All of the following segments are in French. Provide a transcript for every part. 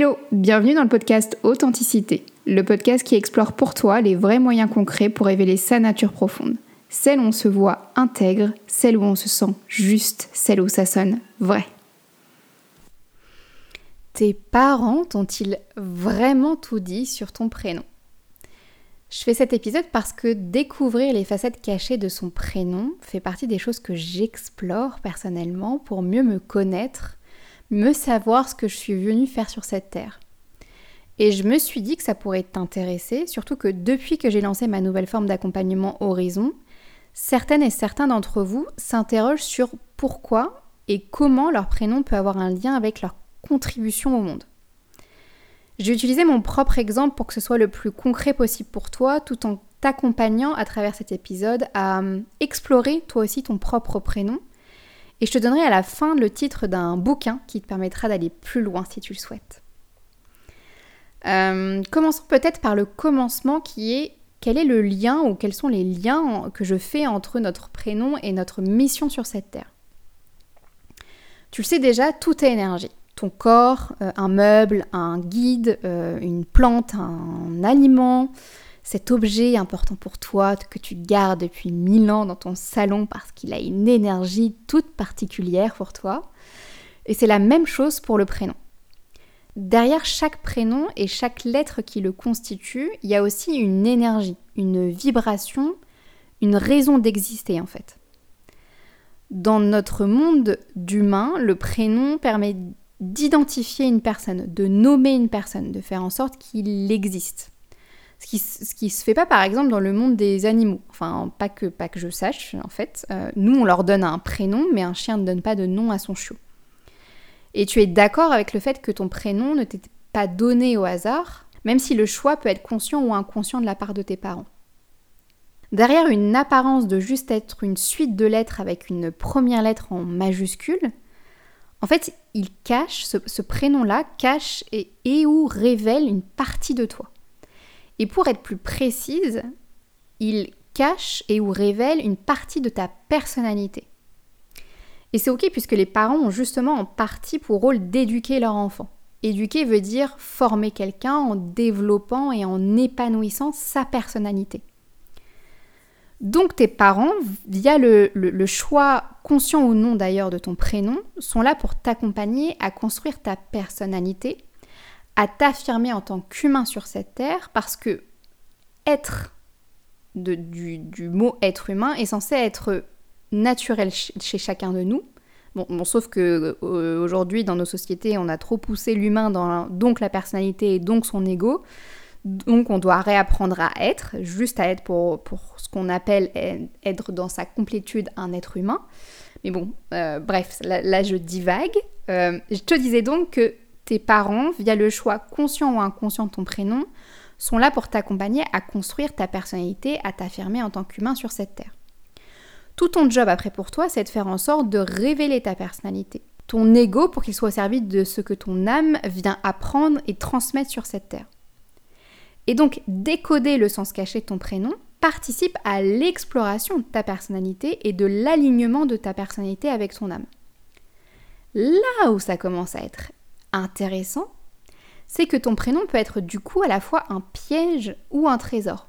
Hello, bienvenue dans le podcast Authenticité, le podcast qui explore pour toi les vrais moyens concrets pour révéler sa nature profonde. Celle où on se voit intègre, celle où on se sent juste, celle où ça sonne vrai. Tes parents t'ont-ils vraiment tout dit sur ton prénom? Je fais cet épisode parce que découvrir les facettes cachées de son prénom fait partie des choses que j'explore personnellement pour mieux me connaître me savoir ce que je suis venue faire sur cette terre. Et je me suis dit que ça pourrait t'intéresser, surtout que depuis que j'ai lancé ma nouvelle forme d'accompagnement Horizon, certaines et certains d'entre vous s'interrogent sur pourquoi et comment leur prénom peut avoir un lien avec leur contribution au monde. J'ai utilisé mon propre exemple pour que ce soit le plus concret possible pour toi, tout en t'accompagnant à travers cet épisode à hum, explorer toi aussi ton propre prénom et je te donnerai à la fin le titre d'un bouquin qui te permettra d'aller plus loin si tu le souhaites. Euh, commençons peut-être par le commencement qui est quel est le lien ou quels sont les liens que je fais entre notre prénom et notre mission sur cette terre? Tu le sais déjà, tout est énergie. Ton corps, euh, un meuble, un guide, euh, une plante, un aliment, cet objet important pour toi que tu gardes depuis mille ans dans ton salon parce qu'il a une énergie toute particulière pour toi. Et c'est la même chose pour le prénom. Derrière chaque prénom et chaque lettre qui le constitue, il y a aussi une énergie, une vibration, une raison d'exister en fait. Dans notre monde d'humain, le prénom permet d'identifier une personne, de nommer une personne, de faire en sorte qu'il existe. Ce qui, se fait pas par exemple dans le monde des animaux. Enfin, pas que, pas que je sache en fait. Euh, nous, on leur donne un prénom, mais un chien ne donne pas de nom à son chiot. Et tu es d'accord avec le fait que ton prénom ne t'est pas donné au hasard, même si le choix peut être conscient ou inconscient de la part de tes parents. Derrière une apparence de juste être une suite de lettres avec une première lettre en majuscule, en fait, il cache, ce, prénom-là cache et ou révèle une partie de toi. Et pour être plus précise, il cache et ou révèle une partie de ta personnalité. Et c'est ok puisque les parents ont justement en partie pour rôle d'éduquer leur enfant. Éduquer veut dire former quelqu'un en développant et en épanouissant sa personnalité. Donc tes parents, via le, le choix conscient ou non d'ailleurs de ton prénom, sont là pour t'accompagner à construire ta personnalité à t'affirmer en tant qu'humain sur cette terre parce que être du, mot être humain est censé être naturel chez, chacun de nous. Bon, sauf que euh, aujourd'hui dans nos sociétés on a trop poussé l'humain dans donc la personnalité et donc son ego. Donc on doit réapprendre à être, juste à être pour, pour ce qu'on appelle être dans sa complétude un être humain. Mais bon, euh, bref, là, je divague. Euh, je te disais donc que tes parents, via le choix conscient ou inconscient de ton prénom, sont là pour t'accompagner à construire ta personnalité, à t'affirmer en tant qu'humain sur cette terre. Tout ton job après pour toi, c'est de faire en sorte de révéler ta personnalité, ton ego pour qu'il soit au service de ce que ton âme vient apprendre et transmettre sur cette terre. Et donc, décoder le sens caché de ton prénom participe à l'exploration de ta personnalité et de l'alignement de ta personnalité avec ton âme. Là où ça commence à être intéressant, c'est que ton prénom peut être du coup à la fois un piège ou un trésor.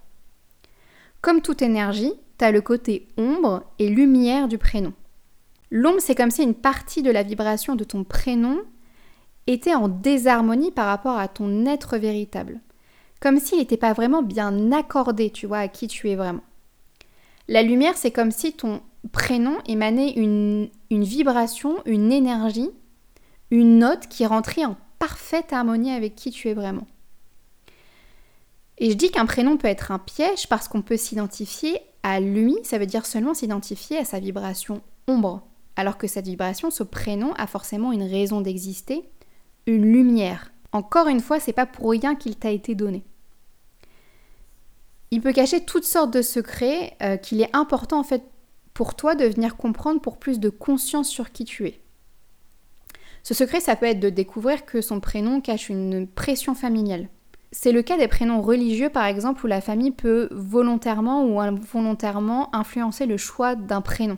Comme toute énergie, tu as le côté ombre et lumière du prénom. L'ombre, c'est comme si une partie de la vibration de ton prénom était en désharmonie par rapport à ton être véritable. Comme s'il n'était pas vraiment bien accordé, tu vois, à qui tu es vraiment. La lumière, c'est comme si ton prénom émanait une, une vibration, une énergie une note qui rentrait en parfaite harmonie avec qui tu es vraiment. Et je dis qu'un prénom peut être un piège parce qu'on peut s'identifier à lui, ça veut dire seulement s'identifier à sa vibration ombre, alors que cette vibration, ce prénom a forcément une raison d'exister, une lumière. Encore une fois, c'est pas pour rien qu'il t'a été donné. Il peut cacher toutes sortes de secrets euh, qu'il est important en fait pour toi de venir comprendre pour plus de conscience sur qui tu es. Ce secret, ça peut être de découvrir que son prénom cache une pression familiale. C'est le cas des prénoms religieux, par exemple, où la famille peut volontairement ou involontairement influencer le choix d'un prénom.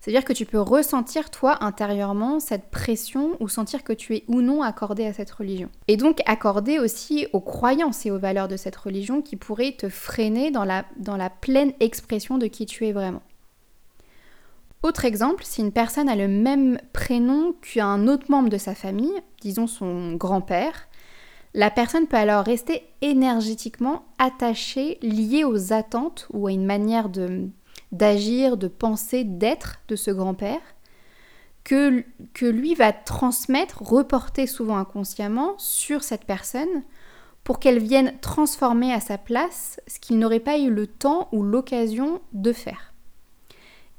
C'est-à-dire que tu peux ressentir, toi, intérieurement, cette pression ou sentir que tu es ou non accordé à cette religion. Et donc accordé aussi aux croyances et aux valeurs de cette religion qui pourraient te freiner dans la, dans la pleine expression de qui tu es vraiment. Autre exemple, si une personne a le même prénom qu'un autre membre de sa famille, disons son grand-père, la personne peut alors rester énergétiquement attachée, liée aux attentes ou à une manière d'agir, de penser, d'être de ce grand-père, que, que lui va transmettre, reporter souvent inconsciemment sur cette personne pour qu'elle vienne transformer à sa place ce qu'il n'aurait pas eu le temps ou l'occasion de faire.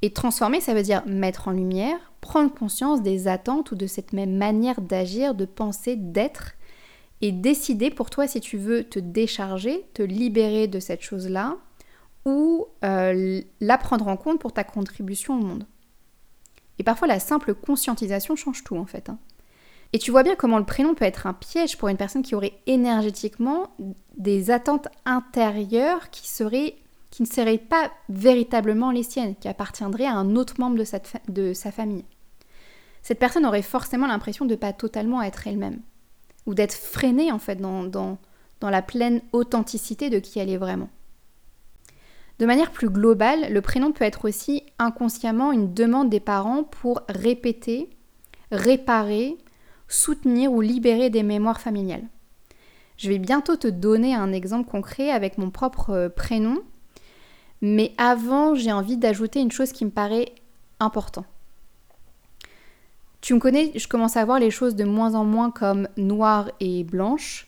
Et transformer, ça veut dire mettre en lumière, prendre conscience des attentes ou de cette même manière d'agir, de penser, d'être, et décider pour toi si tu veux te décharger, te libérer de cette chose-là, ou euh, la prendre en compte pour ta contribution au monde. Et parfois la simple conscientisation change tout en fait. Hein. Et tu vois bien comment le prénom peut être un piège pour une personne qui aurait énergétiquement des attentes intérieures qui, seraient, qui ne seraient pas véritablement les siennes, qui appartiendraient à un autre membre de sa, famille. Cette personne aurait forcément l'impression de ne pas totalement être elle-même, ou d'être freinée en fait dans la pleine authenticité de qui elle est vraiment. De manière plus globale, le prénom peut être aussi inconsciemment une demande des parents pour répéter, réparer, soutenir ou libérer des mémoires familiales. Je vais bientôt te donner un exemple concret avec mon propre euh, prénom, mais avant, j'ai envie d'ajouter une chose qui me paraît importante. Tu me connais, je commence à voir les choses de moins en moins comme noires et blanches.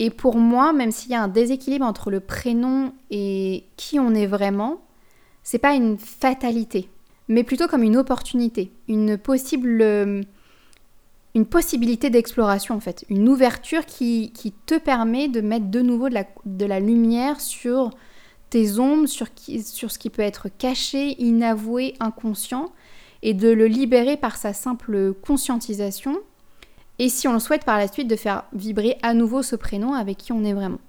Et pour moi, même s'il y a un déséquilibre entre le prénom et qui on est vraiment, c'est pas une fatalité, mais plutôt comme une opportunité, une possible une possibilité d'exploration en fait, une ouverture qui, qui, te permet de mettre de nouveau de la lumière sur tes ombres, sur, ce qui peut être caché, inavoué, inconscient, et de le libérer par sa simple conscientisation et si on le souhaite par la suite de faire vibrer à nouveau ce prénom avec qui on est vraiment.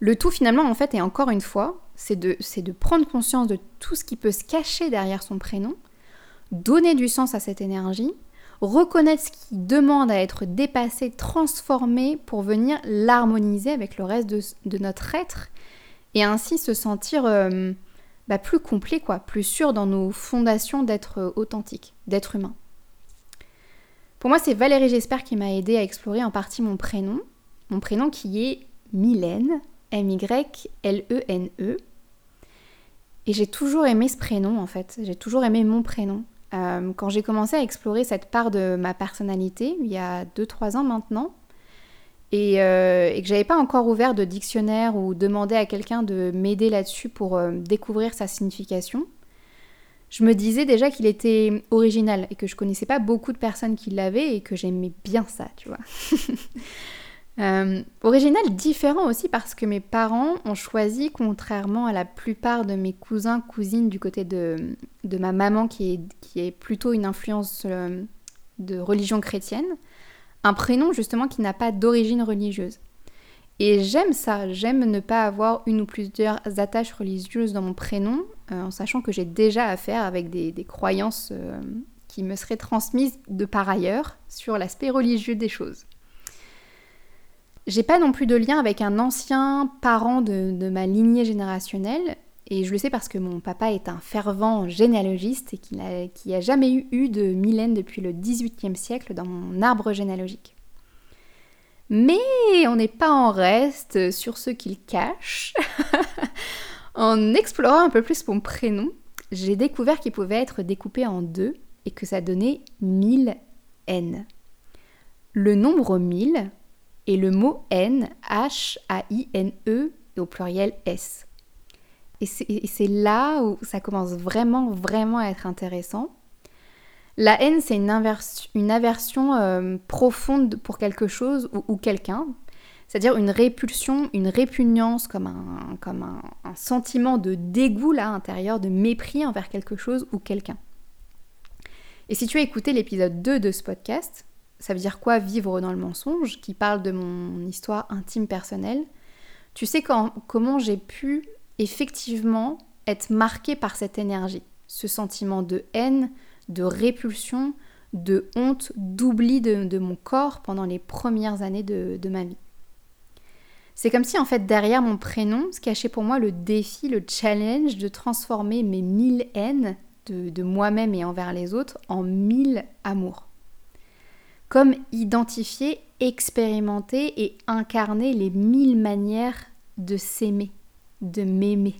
Le tout finalement en fait et encore une fois, c'est de prendre conscience de tout ce qui peut se cacher derrière son prénom, donner du sens à cette énergie, reconnaître ce qui demande à être dépassé, transformé pour venir l'harmoniser avec le reste de, notre être et ainsi se sentir euh, bah, plus complet, quoi, plus sûr dans nos fondations d'être authentique, d'être humain. Pour moi, c'est Valérie J'espère qui m'a aidé à explorer en partie mon prénom. Mon prénom qui est Mylène, M-Y-L-E-N-E. E. Et j'ai toujours aimé ce prénom en fait, j'ai toujours aimé mon prénom. Euh, quand j'ai commencé à explorer cette part de ma personnalité, il y a 2-3 ans maintenant, et, euh, et que j'avais pas encore ouvert de dictionnaire ou demandé à quelqu'un de m'aider là-dessus pour euh, découvrir sa signification, je me disais déjà qu'il était original et que je connaissais pas beaucoup de personnes qui l'avaient et que j'aimais bien ça, tu vois. Euh, original différent aussi parce que mes parents ont choisi, contrairement à la plupart de mes cousins, cousines du côté de, de ma maman qui est, qui est plutôt une influence de religion chrétienne, un prénom justement qui n'a pas d'origine religieuse. Et j'aime ça, j'aime ne pas avoir une ou plusieurs attaches religieuses dans mon prénom, euh, en sachant que j'ai déjà affaire avec des, croyances euh, qui me seraient transmises de par ailleurs sur l'aspect religieux des choses. J'ai pas non plus de lien avec un ancien parent de, ma lignée générationnelle, et je le sais parce que mon papa est un fervent généalogiste et qu'il n'a a jamais eu, eu de Mylène depuis le XVIIIe siècle dans mon arbre généalogique. Mais on n'est pas en reste sur ce qu'il cache. en explorant un peu plus mon prénom, j'ai découvert qu'il pouvait être découpé en deux et que ça donnait 1000 N. Le nombre 1000 et le mot N, H-A-I-N-E au pluriel S. Et c'est là où ça commence vraiment, vraiment à être intéressant. La haine, c'est une, aversion euh, profonde pour quelque chose ou, quelqu'un, c'est-à-dire une répulsion, une répugnance, comme, un, comme un, sentiment de dégoût là intérieur, de mépris envers quelque chose ou quelqu'un. Et si tu as écouté l'épisode 2 de ce podcast, ça veut dire quoi vivre dans le mensonge, qui parle de mon histoire intime personnelle, tu sais comment j'ai pu effectivement être marquée par cette énergie ce sentiment de haine, de répulsion, de honte, d'oubli de, mon corps pendant les premières années de, ma vie. C'est comme si en fait derrière mon prénom se cachait pour moi le défi, le challenge de transformer mes mille haines de moi-même et envers les autres en mille amours. Comme identifier, expérimenter et incarner les mille manières de s'aimer, de m'aimer.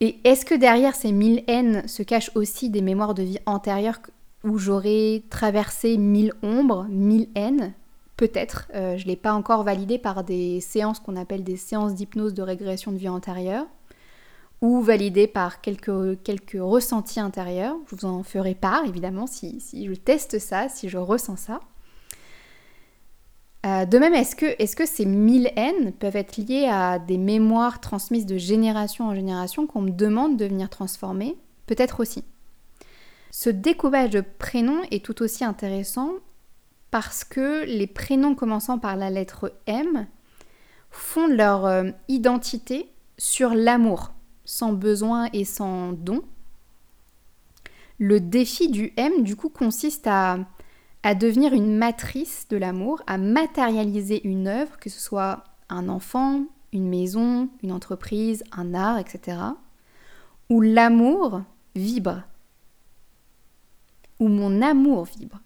Et est-ce que derrière ces mille haines se cachent aussi des mémoires de vie antérieures où j'aurais traversé mille ombres, mille haines? Peut-être. Euh, je ne l'ai pas encore validé par des séances qu'on appelle des séances d'hypnose de régression de vie antérieure ou validé par quelques, quelques ressentis intérieurs. Je vous en ferai part évidemment si, si je teste ça, si je ressens ça. Euh, de même, est-ce que, ces mille haines peuvent être liées à des mémoires transmises de génération en génération qu'on me demande de venir transformer Peut-être aussi. Ce découpage de prénoms est tout aussi intéressant parce que les prénoms commençant par la lettre M fondent leur euh, identité sur l'amour, sans besoin et sans don. Le défi du M, du coup, consiste à à devenir une matrice de l'amour, à matérialiser une œuvre, que ce soit un enfant, une maison, une entreprise, un art, etc., où l'amour vibre, où mon amour vibre.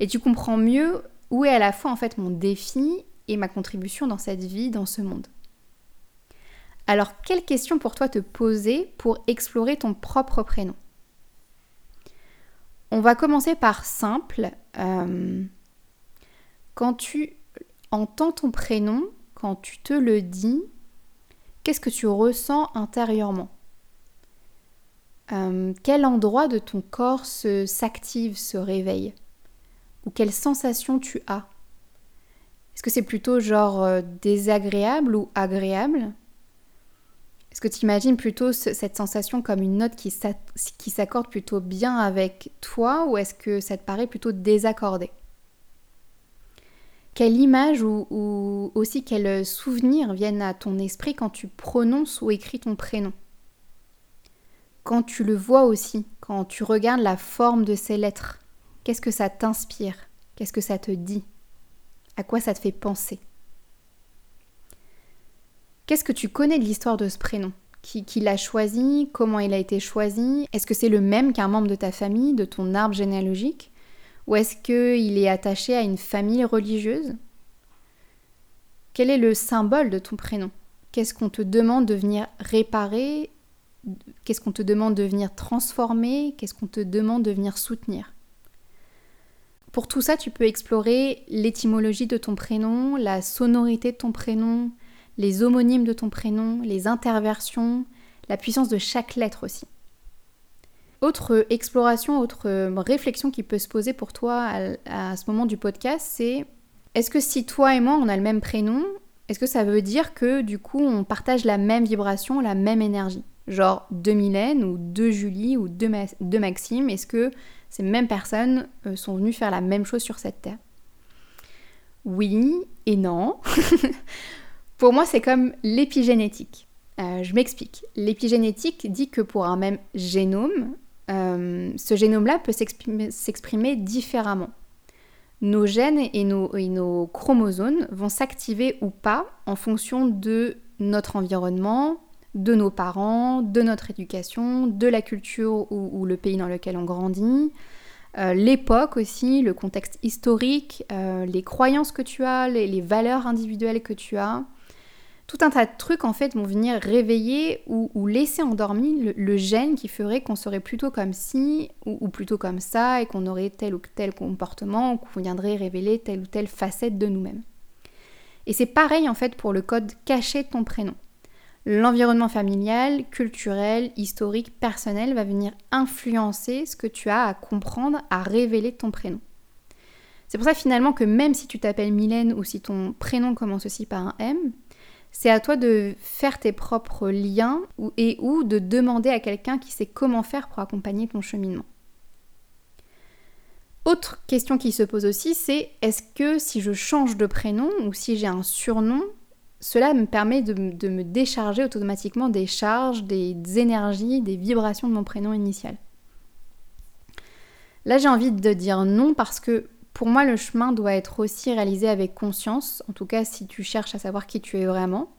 Et tu comprends mieux où est à la fois en fait mon défi et ma contribution dans cette vie, dans ce monde. Alors, quelle question pour toi te poser pour explorer ton propre prénom? On va commencer par simple. Euh, quand tu entends ton prénom, quand tu te le dis, qu'est-ce que tu ressens intérieurement euh, Quel endroit de ton corps s'active, se, réveille? Ou quelle sensation tu as? Est-ce que c'est plutôt genre euh, désagréable ou agréable? Est-ce que tu imagines plutôt cette sensation comme une note qui s'accorde plutôt bien avec toi ou est-ce que ça te paraît plutôt désaccordé? Quelle image ou, aussi quel souvenir viennent à ton esprit quand tu prononces ou écris ton prénom? Quand tu le vois aussi, quand tu regardes la forme de ces lettres, qu'est-ce que ça t'inspire? Qu'est-ce que ça te dit? À quoi ça te fait penser? Qu'est-ce que tu connais de l'histoire de ce prénom qui, l'a choisi Comment il a été choisi? Est-ce que c'est le même qu'un membre de ta famille, de ton arbre généalogique? Ou est-ce qu'il est attaché à une famille religieuse? Quel est le symbole de ton prénom? Qu'est-ce qu'on te demande de venir réparer? Qu'est-ce qu'on te demande de venir transformer? Qu'est-ce qu'on te demande de venir soutenir? Pour tout ça, tu peux explorer l'étymologie de ton prénom, la sonorité de ton prénom, les homonymes de ton prénom, les interversions, la puissance de chaque lettre aussi. Autre exploration, autre réflexion qui peut se poser pour toi à, ce moment du podcast, c'est est-ce que si toi et moi on a le même prénom, est-ce que ça veut dire que du coup on partage la même vibration, la même énergie? Genre deux Mylène ou deux Julie ou deux, Maxime, est-ce que ces mêmes personnes euh, sont venues faire la même chose sur cette terre? Oui et non. Pour moi, c'est comme l'épigénétique. Euh, je m'explique. L'épigénétique dit que pour un même génome, euh, ce génome-là peut s'exprimer différemment. Nos gènes et nos, chromosomes vont s'activer ou pas en fonction de notre environnement, de nos parents, de notre éducation, de la culture ou, le pays dans lequel on grandit, euh, l'époque aussi, le contexte historique, les croyances que tu as, les, valeurs individuelles que tu as tout un tas de trucs en fait vont venir réveiller ou, laisser endormi le, gène qui ferait qu'on serait plutôt comme ci ou, plutôt comme ça et qu'on aurait tel ou tel comportement ou qu'on viendrait révéler telle ou telle facette de nous-mêmes. Et c'est pareil en fait pour le code caché de ton prénom. L'environnement familial, culturel, historique, personnel va venir influencer ce que tu as à comprendre, à révéler ton prénom. C'est pour ça finalement que même si tu t'appelles Mylène ou si ton prénom commence aussi par un M, c'est à toi de faire tes propres liens et ou de demander à quelqu'un qui sait comment faire pour accompagner ton cheminement. Autre question qui se pose aussi, c'est est-ce que si je change de prénom ou si j'ai un surnom, cela me permet de, me décharger automatiquement des charges, des énergies, des vibrations de mon prénom initial? Là, j'ai envie de dire non parce que pour moi, le chemin doit être aussi réalisé avec conscience, en tout cas si tu cherches à savoir qui tu es vraiment.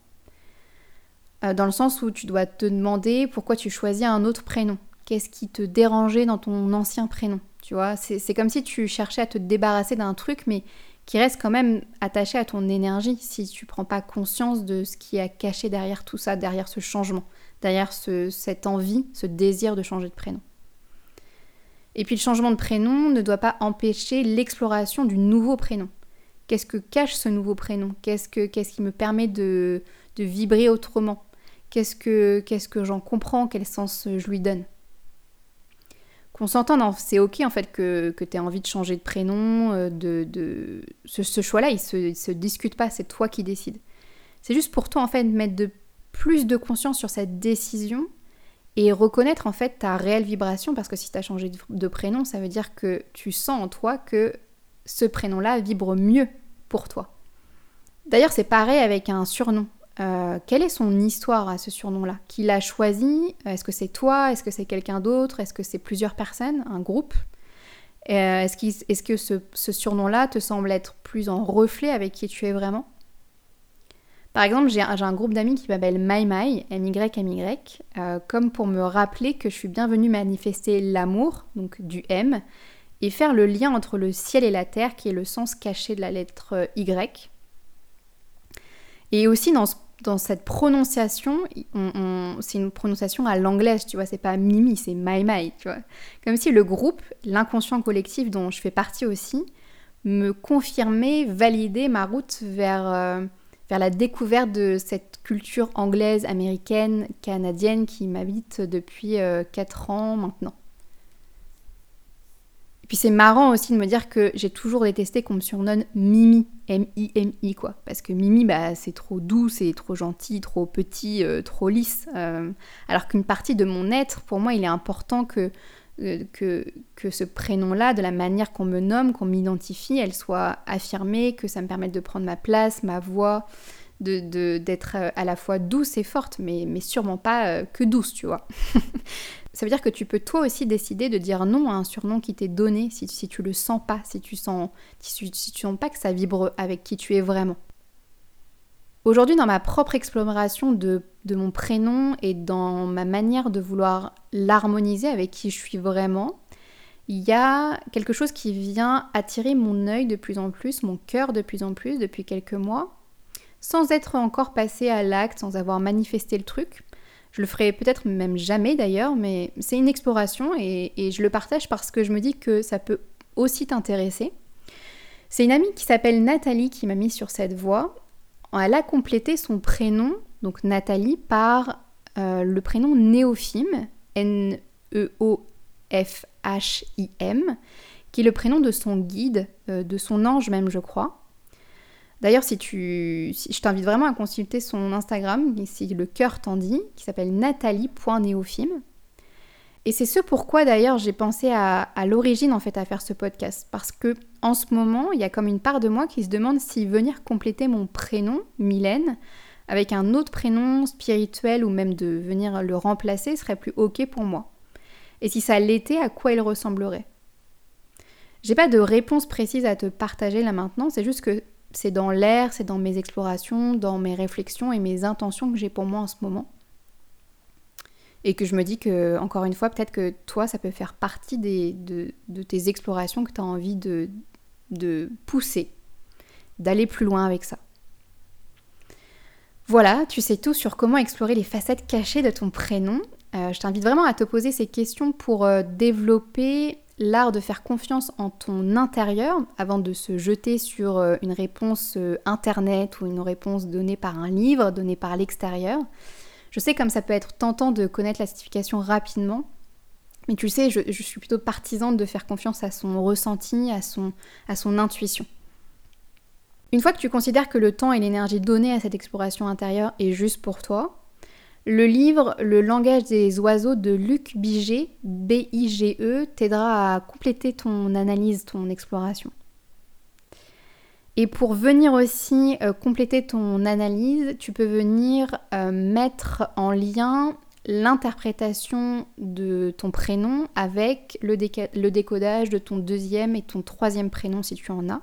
Euh, dans le sens où tu dois te demander pourquoi tu choisis un autre prénom. Qu'est-ce qui te dérangeait dans ton ancien prénom Tu vois, c'est comme si tu cherchais à te débarrasser d'un truc, mais qui reste quand même attaché à ton énergie si tu prends pas conscience de ce qui a caché derrière tout ça, derrière ce changement, derrière cette envie, ce désir de changer de prénom. Et puis le changement de prénom ne doit pas empêcher l'exploration du nouveau prénom. Qu'est-ce que cache ce nouveau prénom? Qu'est-ce que qu'est-ce qui me permet de, de vibrer autrement? Qu'est-ce que qu'est-ce que j'en comprends? Quel sens je lui donne? Qu'on s'entende, c'est ok en fait que, que tu aies envie de changer de prénom, euh, de, de... Ce, choix-là, il se, se discute pas, c'est toi qui décides. C'est juste pour toi en fait de mettre plus de conscience sur cette décision et reconnaître en fait ta réelle vibration parce que si tu as changé de prénom, ça veut dire que tu sens en toi que ce prénom-là vibre mieux pour toi. D'ailleurs, c'est pareil avec un surnom. Euh, quelle est son histoire à ce surnom-là? Qui l'a choisi? Est-ce que c'est toi? Est-ce que c'est quelqu'un d'autre? Est-ce que c'est plusieurs personnes? Un groupe? Euh, Est-ce que ce, ce surnom-là te semble être plus en reflet avec qui tu es vraiment? Par exemple, j'ai un, groupe d'amis qui m'appelle MyMy, M-Y-M-Y, euh, comme pour me rappeler que je suis bienvenue manifester l'amour, donc du M, et faire le lien entre le ciel et la terre, qui est le sens caché de la lettre euh, Y. Et aussi dans, cette prononciation, c'est une prononciation à l'anglaise, tu vois, c'est pas Mimi, c'est My tu vois. Comme si le groupe, l'inconscient collectif dont je fais partie aussi, me confirmait, validait ma route vers... Euh, vers la découverte de cette culture anglaise, américaine, canadienne qui m'habite depuis 4 euh, ans maintenant. Et puis c'est marrant aussi de me dire que j'ai toujours détesté qu'on me surnomme Mimi, M-I-M-I quoi. Parce que Mimi, bah, c'est trop doux, c'est trop gentil, trop petit, euh, trop lisse. Euh. alors qu'une partie de mon être, pour moi, il est important que que, que ce prénom-là, de la manière qu'on me nomme, qu'on m'identifie, elle soit affirmée, que ça me permette de prendre ma place, ma voix, d'être de, d'être euh, à la fois douce et forte, mais, mais sûrement pas euh, que douce, tu vois. ça veut dire que tu peux toi aussi décider de dire non à un surnom qui t'est donné si, si tu le sens pas, si tu sens, si tu sens pas que ça vibre avec qui tu es vraiment. Aujourd'hui, dans ma propre exploration de, mon prénom et dans ma manière de vouloir l'harmoniser avec qui je suis vraiment, il y a quelque chose qui vient attirer mon œil de plus en plus, mon cœur de plus en plus depuis quelques mois, sans être encore passé à l'acte, sans avoir manifesté le truc. Je le ferai peut-être même jamais d'ailleurs, mais c'est une exploration et, et je le partage parce que je me dis que ça peut aussi t'intéresser. C'est une amie qui s'appelle Nathalie qui m'a mis sur cette voie elle a complété son prénom, donc Nathalie, par euh, le prénom Néophime, N-E-O-F-H-I-M, qui est le prénom de son guide, euh, de son ange même, je crois. D'ailleurs, si tu, je t'invite vraiment à consulter son Instagram, si le cœur t'en dit, qui s'appelle nathalie.néophime. Et c'est ce pourquoi d'ailleurs j'ai pensé à, l'origine en fait à faire ce podcast. Parce que en ce moment, il y a comme une part de moi qui se demande si venir compléter mon prénom, Mylène, avec un autre prénom spirituel ou même de venir le remplacer serait plus ok pour moi. Et si ça l'était, à quoi il ressemblerait? J'ai pas de réponse précise à te partager là maintenant, c'est juste que c'est dans l'air, c'est dans mes explorations, dans mes réflexions et mes intentions que j'ai pour moi en ce moment et que je me dis que, encore une fois, peut-être que toi, ça peut faire partie de, tes explorations que tu as envie de, de pousser, d'aller plus loin avec ça. Voilà, tu sais tout sur comment explorer les facettes cachées de ton prénom. Euh, je t'invite vraiment à te poser ces questions pour euh, développer l'art de faire confiance en ton intérieur avant de se jeter sur euh, une réponse internet ou une réponse donnée par un livre, donnée par l'extérieur. Je sais comme ça peut être tentant de connaître la signification rapidement, mais tu sais, je, suis plutôt partisane de faire confiance à son ressenti, à son, à son intuition. Une fois que tu considères que le temps et l'énergie donnée à cette exploration intérieure est juste pour toi, le livre Le langage des oiseaux de Luc Biget, B-I-G-E, t'aidera à compléter ton analyse, ton exploration. Et pour venir aussi euh, compléter ton analyse, tu peux venir euh, mettre en lien l'interprétation de ton prénom avec le, le, décodage de ton deuxième et ton troisième prénom si tu en as.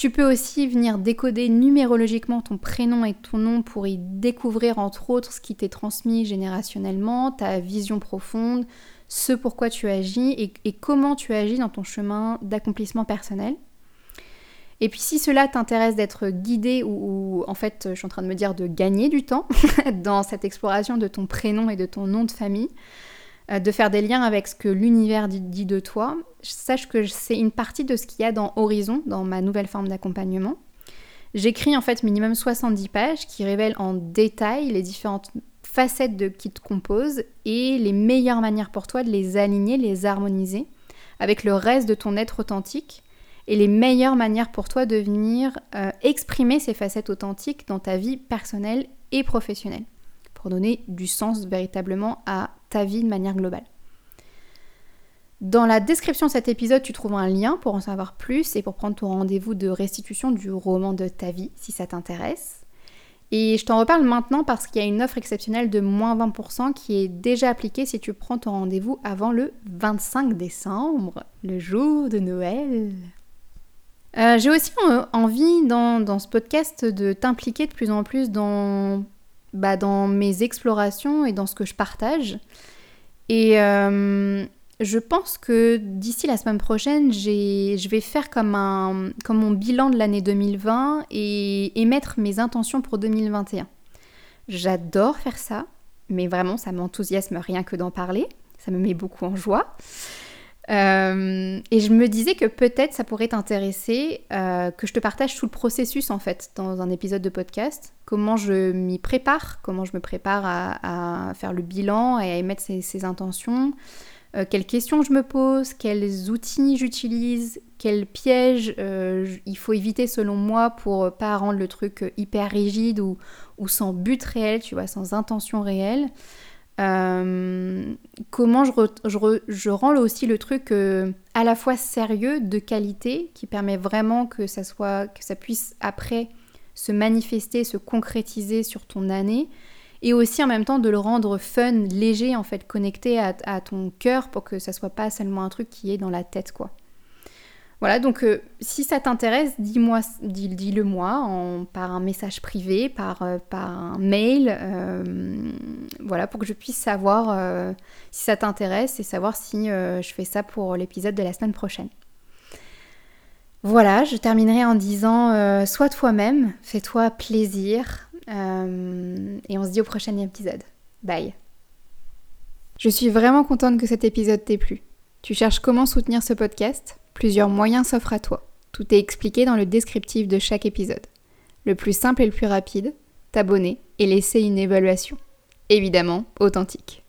Tu peux aussi venir décoder numérologiquement ton prénom et ton nom pour y découvrir entre autres ce qui t'est transmis générationnellement, ta vision profonde, ce pourquoi tu agis et, comment tu agis dans ton chemin d'accomplissement personnel. Et puis si cela t'intéresse d'être guidé ou, en fait je suis en train de me dire de gagner du temps dans cette exploration de ton prénom et de ton nom de famille, de faire des liens avec ce que l'univers dit, de toi, sache que c'est une partie de ce qu'il y a dans Horizon, dans ma nouvelle forme d'accompagnement. J'écris en fait minimum 70 pages qui révèlent en détail les différentes facettes de qui te compose et les meilleures manières pour toi de les aligner, les harmoniser avec le reste de ton être authentique et les meilleures manières pour toi de venir euh, exprimer ces facettes authentiques dans ta vie personnelle et professionnelle, pour donner du sens véritablement à ta vie de manière globale. Dans la description de cet épisode, tu trouves un lien pour en savoir plus et pour prendre ton rendez-vous de restitution du roman de ta vie, si ça t'intéresse. Et je t'en reparle maintenant parce qu'il y a une offre exceptionnelle de moins 20% qui est déjà appliquée si tu prends ton rendez-vous avant le 25 décembre, le jour de Noël. Euh, j'ai aussi envie dans, ce podcast de t'impliquer de plus en plus dans, bah, dans mes explorations et dans ce que je partage. Et euh, je pense que d'ici la semaine prochaine, je vais faire comme, un, comme mon bilan de l'année 2020 et émettre mes intentions pour 2021. J'adore faire ça, mais vraiment ça m'enthousiasme rien que d'en parler. Ça me met beaucoup en joie. Euh, et je me disais que peut-être ça pourrait t'intéresser, euh, que je te partage tout le processus en fait dans un épisode de podcast, comment je m'y prépare, comment je me prépare à, faire le bilan et à émettre ces, intentions, euh, quelles questions je me pose, quels outils j'utilise, quels pièges il faut éviter selon moi pour pas rendre le truc hyper rigide ou, ou sans but réel, tu vois, sans intention réelle. Euh, comment je, je, rends aussi le truc euh, à la fois sérieux, de qualité, qui permet vraiment que ça, soit, que ça puisse après se manifester, se concrétiser sur ton année, et aussi en même temps de le rendre fun, léger, en fait, connecté à, à ton cœur pour que ça soit pas seulement un truc qui est dans la tête, quoi. Voilà, donc euh, si ça t'intéresse, dis-moi, dis-le moi par un message privé, par, euh, un mail, euh, voilà, pour que je puisse savoir si ça t'intéresse et savoir si je fais ça pour l'épisode de la semaine prochaine. Voilà, je terminerai en disant sois toi-même, fais-toi plaisir et on se dit au prochain épisode. Bye. Je suis vraiment contente que cet épisode t'ait plu. Tu cherches comment soutenir ce podcast? Plusieurs moyens s'offrent à toi. Tout est expliqué dans le descriptif de chaque épisode. Le plus simple et le plus rapide, t'abonner et laisser une évaluation. Évidemment, authentique.